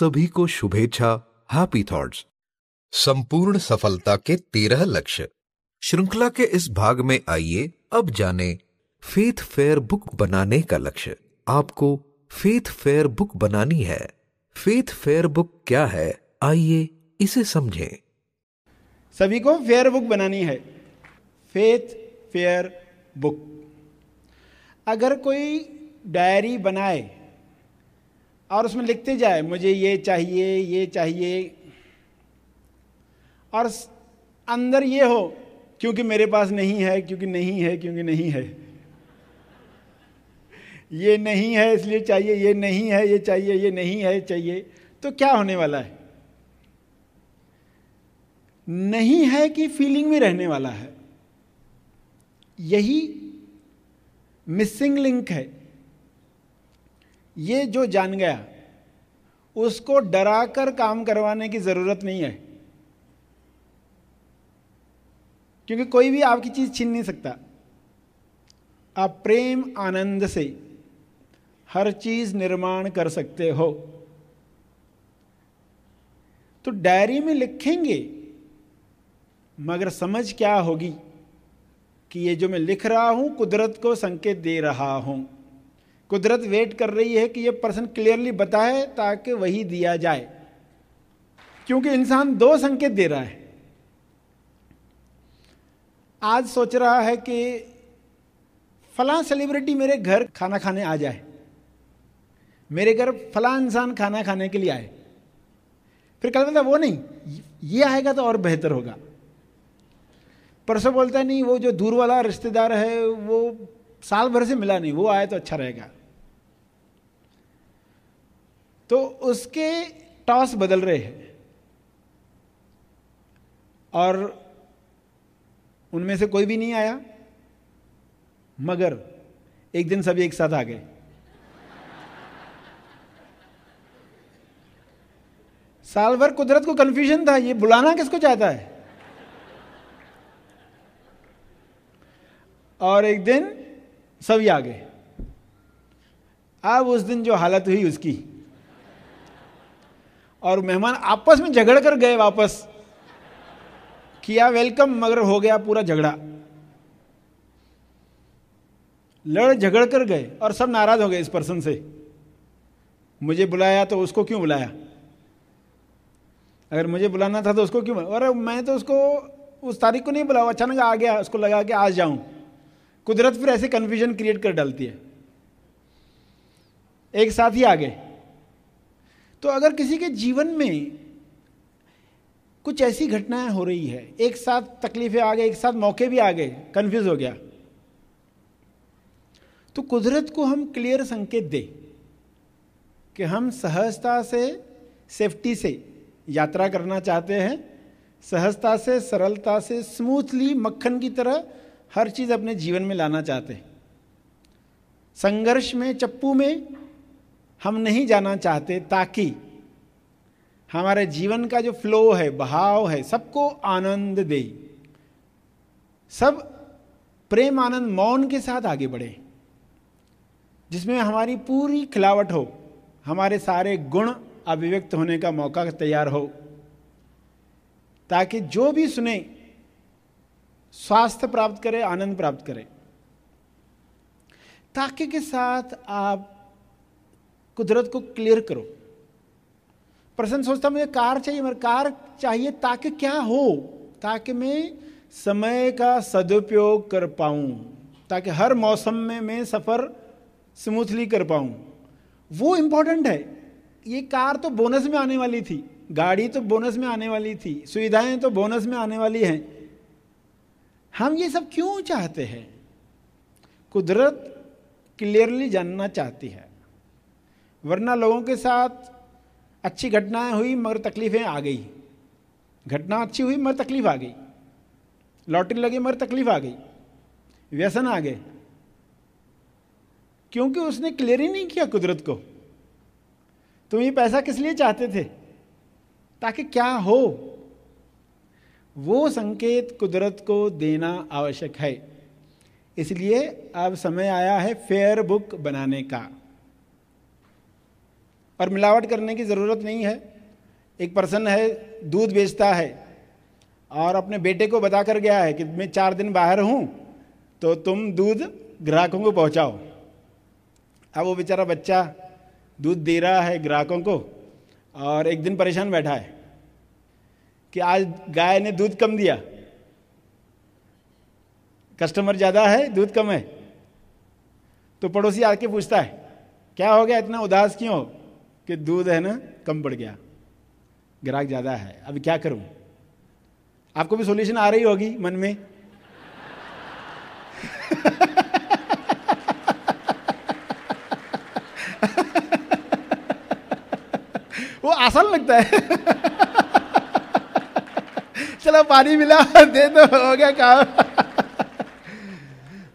सभी को शुभेच्छा। हैप्पी थॉट्स संपूर्ण सफलता के तेरह लक्ष्य। श्रृंखला के इस भाग में आइए अब जाने फेथ फेयर बुक बनाने का लक्ष्य। आपको फेथ फेयर बुक बनानी है। फेथ फेयर बुक क्या है? आइए इसे समझें। सभी को फेयर बुक बनानी है। फेथ फेयर बुक अगर कोई डायरी बनाए और उसमें लिखते जाए, मुझे ये चाहिए ये चाहिए। और अंदर ये हो, क्योंकि मेरे पास नहीं है, क्योंकि नहीं है, क्योंकि नहीं है। ये नहीं है, इसलिए चाहिए, ये नहीं है, ये चाहिए, ये नहीं है चाहिए। तो क्या होने वाला है? नहीं है कि फीलिंग में रहने वाला है। यही मिसिंग लिंक है। ये जो जान गया, उसको डरा कर काम करवाने की ज़रूरत नहीं है। क्योंकि कोई भी आपकी चीज़ छीन नहीं सकता। आप प्रेम, आनंद से हर चीज़ निर्माण कर सकते हो। तो डायरी में लिखेंगे, मगर समझ क्या होगी कि ये जो मैं लिख रहा हूँ, कुदरत को संकेत दे रहा हूँ। कुदरत वेट कर रही है कि ये पर्सन क्लियरली बताए ताकि वही दिया जाए। क्योंकि इंसान दो संकेत दे रहा है। आज सोच रहा है कि फला सेलिब्रिटी मेरे घर खाना खाने आ जाए। मेरे घर फला इंसान खाना खाने के लिए आए। फिर कल बोलता, वो नहीं, ये आएगा तो और बेहतर होगा। परसों बोलता है नहीं, वो जो दूर वाला रिश्तेदार है, वो साल भर से मिला नहीं, वो आए तो अच्छा रहेगा। तो उसके टॉस बदल रहे हैं। और उनमें से कोई भी नहीं आया, मगर एक दिन सभी एक साथ आ गए। साल भर कुदरत को कंफ्यूजन था, ये बुलाना किसको चाहता है? और एक दिन सभी आ गए अब उस दिन जो हालत हुई उसकी। और मेहमान आपस में झगड़ कर गए वापस। किया वेलकम मगर हो गया पूरा झगड़ा। लड़ झगड़ कर गए और सब नाराज़ हो गए इस पर्सन से। मुझे बुलाया तो उसको क्यों बुलाया? अगर मुझे बुलाना था तो उसको क्यों अरे मैं तो उसको, उस तारीख को नहीं बुलाऊँ अचानक आ गया, उसको लगा कि आज जाऊँ। कुदरत फिर ऐसे कंफ्यूजन क्रिएट कर डालती है। एक साथ ही आ गए। तो अगर किसी के जीवन में कुछ ऐसी घटनाएँ हो रही है, एक साथ तकलीफें आ गए एक साथ मौके भी आ गए कंफ्यूज हो गया तो कुदरत को हम क्लियर संकेत दे कि हम सहजता से सेफ्टी से यात्रा करना चाहते हैं, सहजता से, सरलता से स्मूथली मक्खन की तरह हर चीज़ अपने जीवन में लाना चाहते हैं। संघर्ष में, चप्पू में हम नहीं जाना चाहते ताकि हमारे जीवन का जो फ्लो है, बहाव है, सबको आनंद दे। सब प्रेम, आनंद, मौन के साथ आगे बढ़े। जिसमें हमारी पूरी खिलावट हो, हमारे सारे गुण अभिव्यक्त होने का मौका तैयार हो। ताकि जो भी सुने स्वास्थ्य प्राप्त करे, आनंद प्राप्त करे। ताकि के साथ आप कुदरत को क्लियर करो। प्रश्न सोचता मुझे कार चाहिए, मगर कार चाहिए ताकि क्या हो? ताकि मैं समय का सदुपयोग कर पाऊँ। ताकि हर मौसम में मैं सफ़र स्मूथली कर पाऊँ। वो इंपॉर्टेंट है। ये कार तो बोनस में आने वाली थी। गाड़ी तो बोनस में आने वाली थी। सुविधाएँ तो बोनस में आने वाली हैं। हम ये सब क्यों चाहते हैं? कुदरत क्लियरली जानना चाहती है। वरना लोगों के साथ अच्छी घटनाएँ हुई, मगर तकलीफें आ गई। घटना अच्छी हुई, मगर तकलीफ़ आ गई। लॉटरी लगी, मगर तकलीफ़ आ गई। व्यसन आ गए। क्योंकि उसने क्लियर ही नहीं किया कुदरत को। तुम ये पैसा किस लिए चाहते थे? ताकि क्या हो? वो संकेत कुदरत को देना आवश्यक है। इसलिए अब समय आया है फेयर बुक बनाने का। और मिलावट करने की ज़रूरत नहीं है। एक पर्सन है, दूध बेचता है और अपने बेटे को बता कर गया है कि मैं चार दिन बाहर हूँ तो तुम दूध ग्राहकों को पहुँचाओ। अब वो बेचारा बच्चा दूध दे रहा है ग्राहकों को और एक दिन परेशान बैठा है। कि आज गाय ने दूध कम दिया। कस्टमर ज़्यादा है, दूध कम है। तो पड़ोसी आके पूछता है, क्या हो गया? इतना उदास क्यों कि दूध है ना, कम पड़ गया। ग्राहक ज़्यादा है अभी क्या करूँ? आपको भी सॉल्यूशन आ रही होगी मन में। वो आसान लगता है। चलो पानी मिला, दे दो, हो गया काम।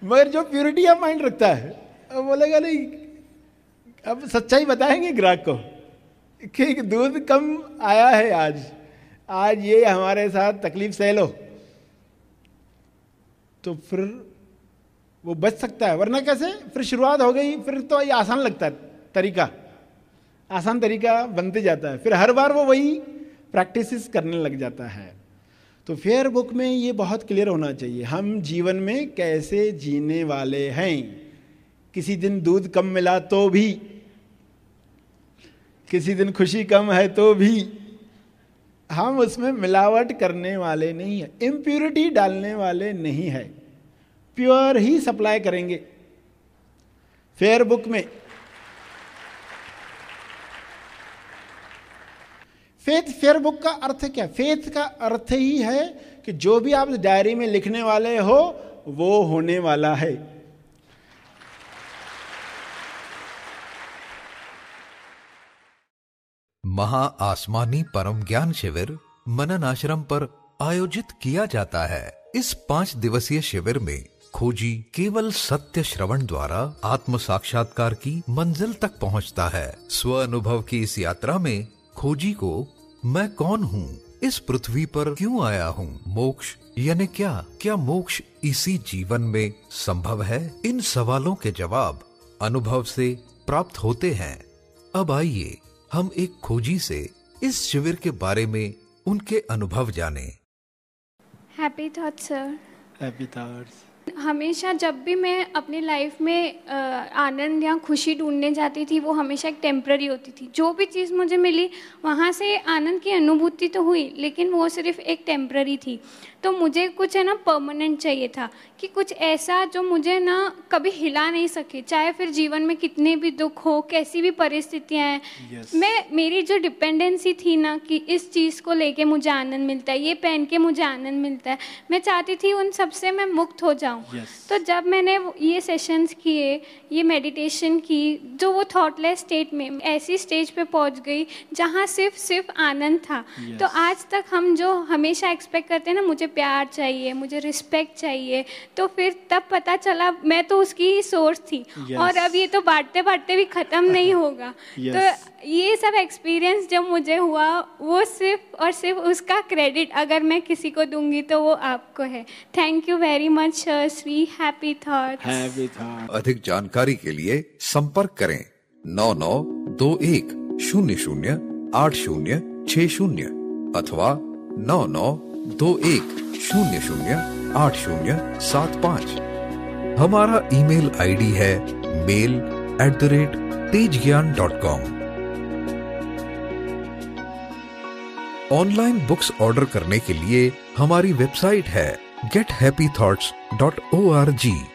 मगर जो प्योरिटी ऑफ़ माइंड रखता है अब बोलेगा, नहीं, अब सच्चाई बताएँगे ग्राहक को कि दूध कम आया है आज। आज ये हमारे साथ तकलीफ़ सह लो। तो फिर वो बच सकता है। वरना कैसे? फिर शुरुआत हो गई, फिर तो ये आसान लगता है तरीका। आसान तरीका बनते जाता है। फिर हर बार वो वही प्रैक्टिस करने लग जाता है। तो फेयर बुक में ये बहुत क्लियर होना चाहिए, हम जीवन में कैसे जीने वाले हैं? किसी दिन दूध कम मिला तो भी, किसी दिन खुशी कम है तो भी, हम उसमें मिलावट करने वाले नहीं है। इम्प्योरिटी डालने वाले नहीं है। प्योर ही सप्लाई करेंगे। फेयर बुक में फेथ फेयर बुक का अर्थ क्या? फेथ का अर्थ ही है कि जो भी आप डायरी में लिखने वाले हो, वो होने वाला है। महा आसमानी परम ज्ञान शिविर मनन आश्रम पर आयोजित किया जाता है। इस पाँच दिवसीय शिविर में खोजी केवल सत्य श्रवण द्वारा आत्म साक्षात्कार की मंजिल तक पहुँचता है। स्व अनुभव की इस यात्रा में खोजी को मैं कौन हूँ? इस पृथ्वी पर क्यों आया हूँ? मोक्ष यानी क्या? क्या मोक्ष इसी जीवन में संभव है? इन सवालों के जवाब अनुभव से प्राप्त होते हैं। अब आइए हम एक खोजी से इस शिविर के बारे में उनके अनुभव जाने। Happy thought sir happy thoughts हमेशा जब भी मैं अपनी लाइफ में आनंद या खुशी ढूँढने जाती थी वो हमेशा एक टेम्प्ररी होती थी। जो भी चीज़ मुझे मिली वहाँ से आनंद की अनुभूति तो हुई लेकिन वो सिर्फ़ एक टेम्प्ररी थी। तो मुझे कुछ है ना परमानेंट चाहिए था कि कुछ ऐसा जो मुझे ना कभी हिला नहीं सके चाहे फिर जीवन में कितने भी दुख हो कैसी भी परिस्थितियाँ हैं। Yes. मैं मेरी जो डिपेंडेंसी थी ना कि इस चीज़ को लेके मुझे आनंद मिलता है ये पहन के मुझे आनंद मिलता है मैं चाहती थी उन सबसे मैं मुक्त हो जाऊँ। Yes. तो जब मैंने ये सेशंस किए ये मेडिटेशन की जो वो थॉटलेस स्टेट में ऐसी स्टेज पे पहुँच गई जहाँ सिर्फ़ सिर्फ़ आनंद था yes. तो आज तक हम जो हमेशा एक्सपेक्ट करते हैं ना मुझे प्यार चाहिए मुझे रिस्पेक्ट चाहिए तो फिर तब पता चला मैं तो उसकी ही सोर्स थी yes. और अब ये तो बांटते बांटते भी ख़त्म नहीं होगा yes. तो ये सब एक्सपीरियंस जब मुझे हुआ वो सिर्फ़ और सिर्फ़ उसका क्रेडिट अगर मैं किसी को दूँगी तो वो आपको है thank you very much Shri happy thought happy thought अधिक जानकारी के लिए संपर्क करें नौ नौ दो एक शून्य शून्य आठ शून्य छ शून्य अथवा नौ नौ दो एक शून्य शून्य आठ शून्य सात पाँच। हमारा ईमेल आईडी है mail at the rate Tej Gyan dot com online books order करने के लिए हमारी वेबसाइट है GetHappyThoughts.org.